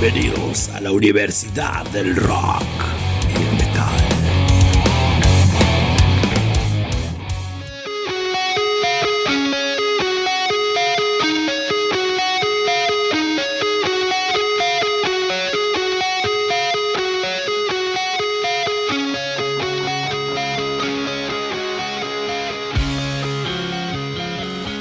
Bienvenidos a la Universidad del Rock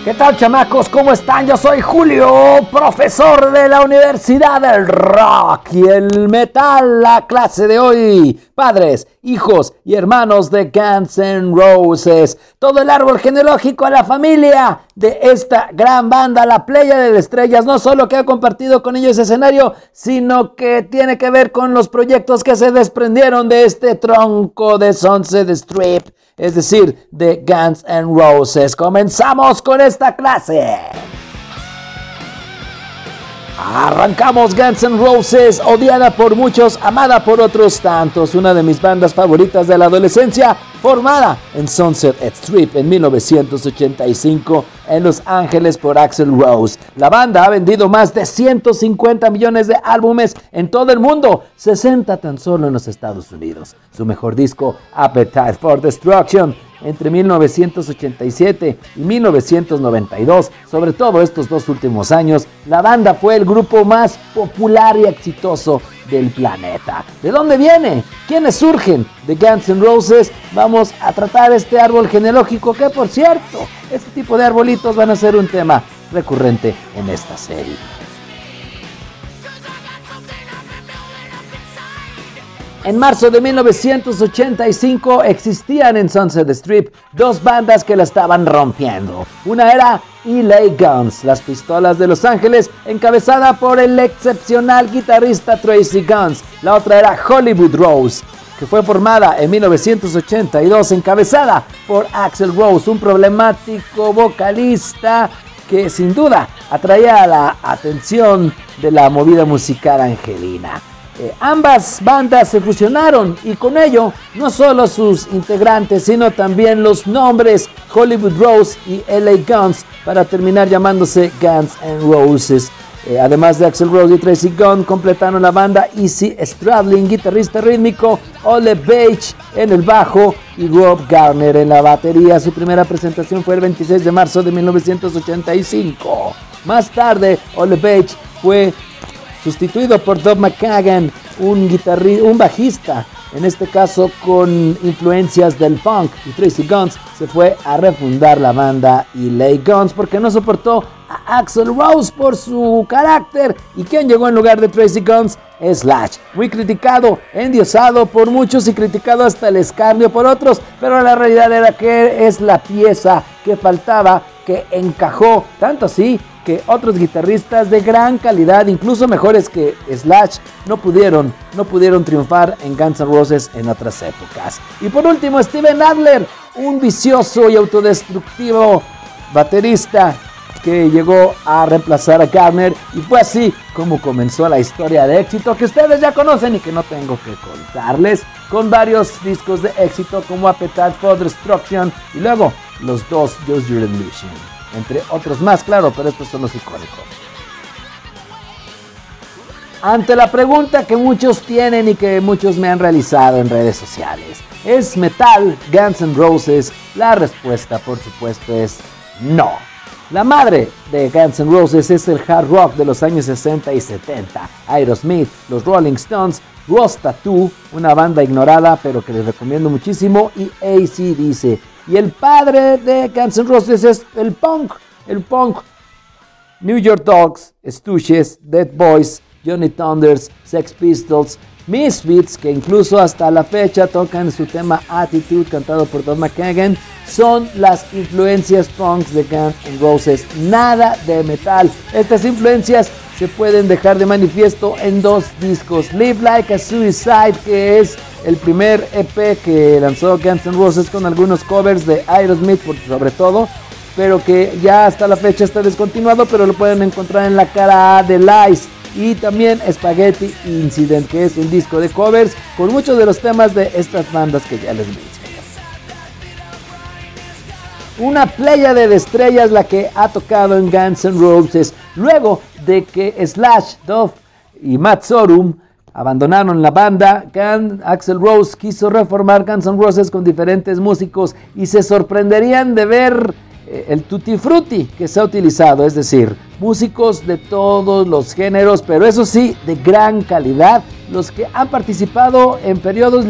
¿Qué tal chamacos? ¿Cómo están? Yo soy Julio, profesor de la Universidad del Rock y el Metal, la clase de hoy. Padres, hijos y hermanos de Guns N' Roses. Todo el árbol genealógico a la familia de esta gran banda, la Playa de Estrellas. No solo que ha compartido con ellos escenario, sino que tiene que ver con los proyectos que se desprendieron de este tronco de Sunset Strip es decir, de Guns N' Roses. Comenzamos con esta clase. Arrancamos Guns N' Roses, odiada por muchos, amada por otros tantos, una de mis bandas favoritas de la adolescencia, formada en Sunset Strip en 1985 en Los Ángeles por Axel Rose. La banda ha vendido más de 150 millones de álbumes en todo el mundo, 60 tan solo en los Estados Unidos. Su mejor disco, Appetite for Destruction, entre 1987 y 1992. Sobre todo estos dos últimos años, la banda fue el grupo más popular y exitoso del planeta. ¿De dónde viene? ¿Quiénes surgen? De Guns N' Roses vamos a tratar este árbol genealógico que por cierto, este tipo de arbolitos van a ser un tema recurrente en esta serie. En marzo de 1985 existían en Sunset Strip dos bandas que la estaban rompiendo. Una era LA Guns, las pistolas de Los Ángeles, encabezada por el excepcional guitarrista Tracy Guns. La otra era Hollywood Rose, que fue formada en 1982, encabezada por Axel Rose, un problemático vocalista que sin duda atraía la atención de la movida musical angelina. Eh, ambas bandas se fusionaron y con ello no solo sus integrantes, sino también los nombres Hollywood Rose y LA Guns para terminar llamándose Guns N' Roses. Eh, además de Axel Rose y Tracy Gunn, completaron la banda Easy Stradlin, guitarrista rítmico, Ole Page en el bajo y Rob Garner en la batería. Su primera presentación fue el 26 de marzo de 1985. Más tarde, Ole Page fue sustituido por Doug McCagan, un, un bajista, en este caso con influencias del punk. Y Tracy Guns se fue a refundar la banda y Lay Guns porque no soportó a Axel Rose por su carácter. ¿Y quién llegó en lugar de Tracy Guns? Slash, muy criticado, endiosado por muchos y criticado hasta el escarnio por otros, pero la realidad era que es la pieza que faltaba, que encajó, tanto así otros guitarristas de gran calidad, incluso mejores que Slash, no pudieron, no pudieron triunfar en Guns N' Roses en otras épocas. Y por último, Steven Adler, un vicioso y autodestructivo baterista que llegó a reemplazar a Garner y fue así como comenzó la historia de éxito que ustedes ya conocen y que no tengo que contarles con varios discos de éxito como Appetite for Destruction y luego los dos Use Your Illusion entre otros más, claro, pero estos son los icónicos. Ante la pregunta que muchos tienen y que muchos me han realizado en redes sociales, ¿es metal Guns N' Roses? La respuesta, por supuesto, es no. La madre de Guns N' Roses es el hard rock de los años 60 y 70. Aerosmith, los Rolling Stones, Ross Tattoo, una banda ignorada pero que les recomiendo muchísimo, y ACDC. Y el padre de Guns N' Roses es el punk, el punk. New York Dogs, Stooges, Dead Boys, Johnny Thunders, Sex Pistols, Misfits, que incluso hasta la fecha tocan su tema Attitude cantado por Don McKagan, son las influencias punks de Guns N' Roses. Nada de metal. Estas influencias se pueden dejar de manifiesto en dos discos. Live Like a Suicide, que es el primer EP que lanzó Guns N' Roses con algunos covers de Aerosmith, sobre todo, pero que ya hasta la fecha está descontinuado, pero lo pueden encontrar en la cara A de Lies. Y también Spaghetti Incident, que es un disco de covers con muchos de los temas de estas bandas que ya les mencioné. Una playa de estrellas la que ha tocado en Guns N' Roses, luego de que Slash, Duff y Matt Sorum abandonaron la banda. Axel Rose quiso reformar Guns N' Roses con diferentes músicos y se sorprenderían de ver eh, el tutti frutti que se ha utilizado, es decir, músicos de todos los géneros, pero eso sí, de gran calidad, los que han participado en periodos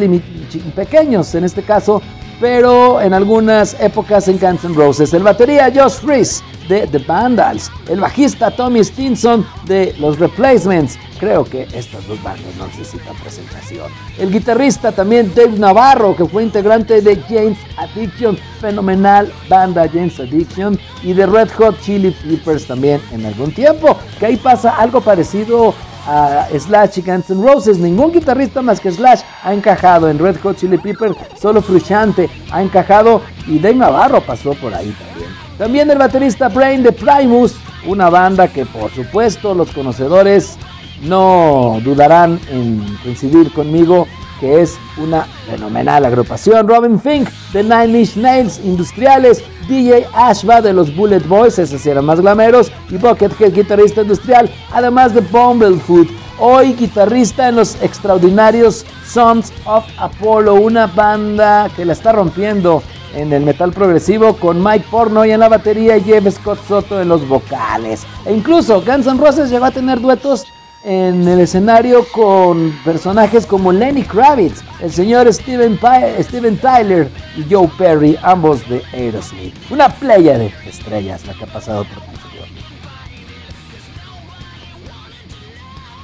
pequeños, en este caso, pero en algunas épocas en Guns N' Roses. El batería Josh Reese de The Vandals, el bajista Tommy Stinson de Los Replacements. Creo que estas dos bandas no necesitan presentación. El guitarrista también Dave Navarro, que fue integrante de James Addiction, fenomenal banda James Addiction, y de Red Hot Chili Peppers también en algún tiempo. Que ahí pasa algo parecido a Slash y Guns N' Roses. Ningún guitarrista más que Slash ha encajado en Red Hot Chili Peppers, solo Frusciante ha encajado y Dave Navarro pasó por ahí también. También el baterista Brain de Primus, una banda que por supuesto los conocedores no dudarán en coincidir conmigo que es una fenomenal agrupación. Robin Fink de Nine Inch Nails Industriales, DJ Ashba de los Bullet Boys, esos eran más glameros, y Buckethead, guitarrista industrial, además de Bumblefoot, hoy guitarrista en los extraordinarios Sons of Apollo, una banda que la está rompiendo en el metal progresivo con Mike Pornoy en la batería y Jeff Scott Soto en los vocales. E incluso Guns N' Roses llegó a tener duetos en el escenario con personajes como Lenny Kravitz, el señor Steven, Steven Tyler y Joe Perry, ambos de Aerosmith. Una playa de estrellas la que ha pasado por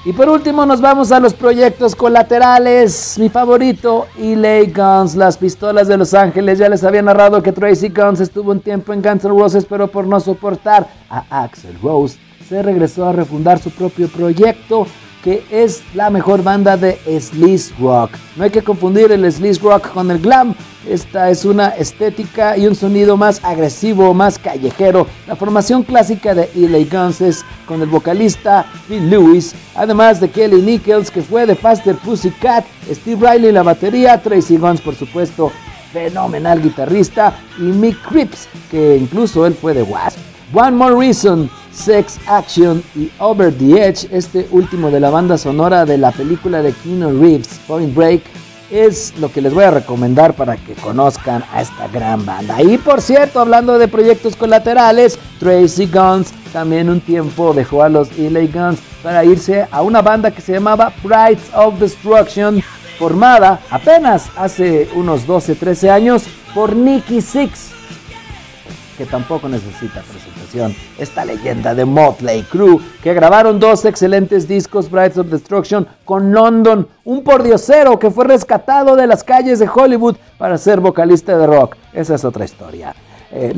Y por último nos vamos a los proyectos colaterales. Mi favorito, Elay Guns, las pistolas de Los Ángeles. Ya les había narrado que Tracy Guns estuvo un tiempo en Guns N' Roses, pero por no soportar a Axel Rose, se regresó a refundar su propio proyecto que es la mejor banda de sleaze rock. No hay que confundir el sleaze rock con el glam. Esta es una estética y un sonido más agresivo, más callejero. La formación clásica de Eli Guns con el vocalista Bill Lewis, además de Kelly Nichols, que fue de Faster Pussycat, Steve Riley la batería, Tracy Guns, por supuesto, fenomenal guitarrista, y Mick Cripps, que incluso él fue de Wasp. One More Reason Sex Action y Over the Edge, este último de la banda sonora de la película de Keanu Reeves, Point Break, es lo que les voy a recomendar para que conozcan a esta gran banda. Y por cierto, hablando de proyectos colaterales, Tracy Guns también un tiempo dejó a los LA Guns para irse a una banda que se llamaba Brides of Destruction, formada apenas hace unos 12-13 años por Nicky Six, que tampoco necesita presentación, esta leyenda de Motley Crue, que grabaron dos excelentes discos, Brides of Destruction, con London, un pordiosero que fue rescatado de las calles de Hollywood para ser vocalista de rock. Esa es otra historia. Eh,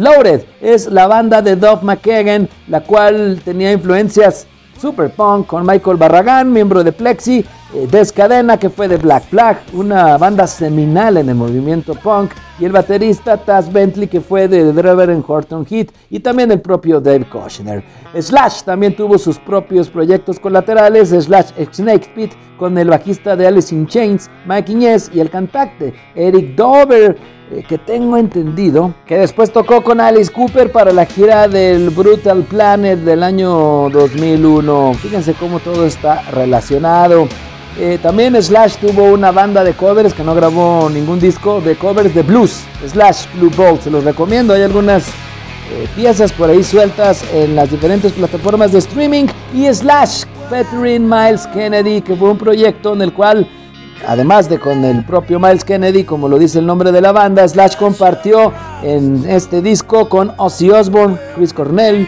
es la banda de Duff McKagan, la cual tenía influencias super punk con Michael Barragán, miembro de Plexi, Descadena, que fue de Black Flag, una banda seminal en el movimiento punk, y el baterista Taz Bentley, que fue de Driver en Horton Heat, y también el propio Dave Koshner. Slash también tuvo sus propios proyectos colaterales, Slash Snake Pit, con el bajista de Alice in Chains, Mike Iñez, y el cantante Eric Dover, eh, que tengo entendido que después tocó con Alice Cooper para la gira del Brutal Planet del año 2001. Fíjense cómo todo está relacionado. Eh, también Slash tuvo una banda de covers que no grabó ningún disco de covers de blues. Slash Blue Bolt, se los recomiendo. Hay algunas eh, piezas por ahí sueltas en las diferentes plataformas de streaming. Y Slash featuring Miles Kennedy, que fue un proyecto en el cual, además de con el propio Miles Kennedy, como lo dice el nombre de la banda, Slash compartió en este disco con Ozzy Osbourne, Chris Cornell,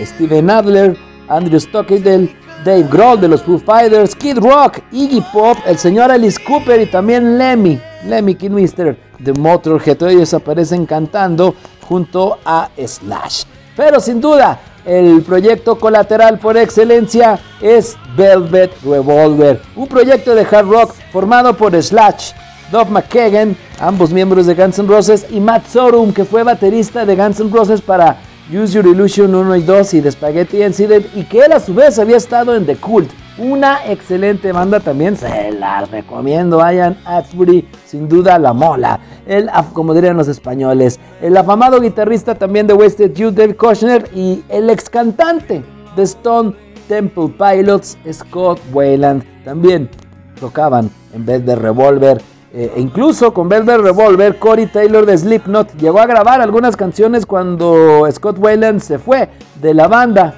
Steven Adler, Andrew Stockedale Dave Grohl de los Foo Fighters, Kid Rock, Iggy Pop, el señor Alice Cooper y también Lemmy, Lemmy Kilmister de Motorhead. Todos ellos aparecen cantando junto a Slash. Pero sin duda, el proyecto colateral por excelencia es Velvet Revolver, un proyecto de hard rock formado por Slash, Dov McKagan, ambos miembros de Guns N' Roses, y Matt Sorum, que fue baterista de Guns N' Roses para Use Your Illusion 1 y 2 y The Spaghetti Incident y que él a su vez había estado en The Cult. Una excelente banda también, se la recomiendo. Vayan Asbury, sin duda la mola. El, como dirían los españoles, el afamado guitarrista también de Wasted Youth, Dave Kushner, y el ex cantante de Stone Temple Pilots, Scott Wayland también tocaban en vez de Revolver. Eh, e incluso con Velvet Revolver, Corey Taylor de Slipknot llegó a grabar algunas canciones cuando Scott Wayland se fue de la banda.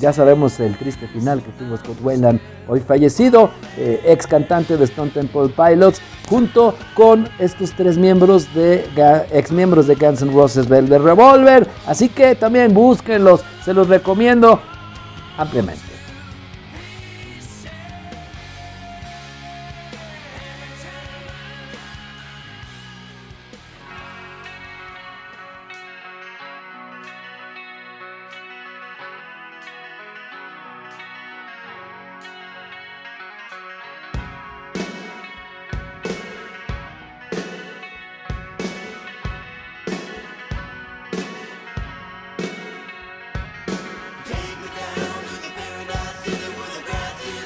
Ya sabemos el triste final que tuvo Scott Wayland, hoy fallecido, eh, ex cantante de Stone Temple Pilots, junto con estos tres miembros de ex miembros de Guns N' Roses Velvet Revolver. Así que también búsquenlos, se los recomiendo ampliamente.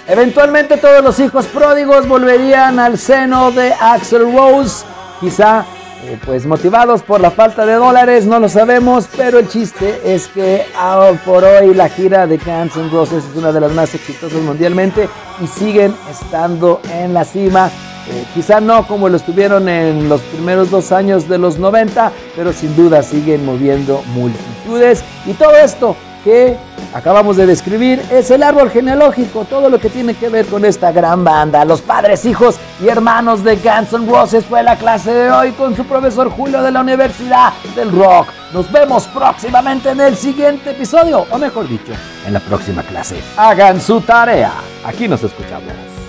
Eventualmente todos los hijos pródigos volverían al seno de Axel Rose, quizá eh, pues motivados por la falta de dólares, no lo sabemos, pero el chiste es que por hoy la gira de Guns N' Roses es una de las más exitosas mundialmente y siguen estando en la cima. Eh, quizá no como lo estuvieron en los primeros dos años de los 90, pero sin duda siguen moviendo multitudes. Y todo esto que acabamos de describir es el árbol genealógico, todo lo que tiene que ver con esta gran banda. Los padres, hijos y hermanos de Guns N' Roses fue la clase de hoy con su profesor Julio de la Universidad del Rock. Nos vemos próximamente en el siguiente episodio, o mejor dicho, en la próxima clase. Hagan su tarea. Aquí nos escuchamos.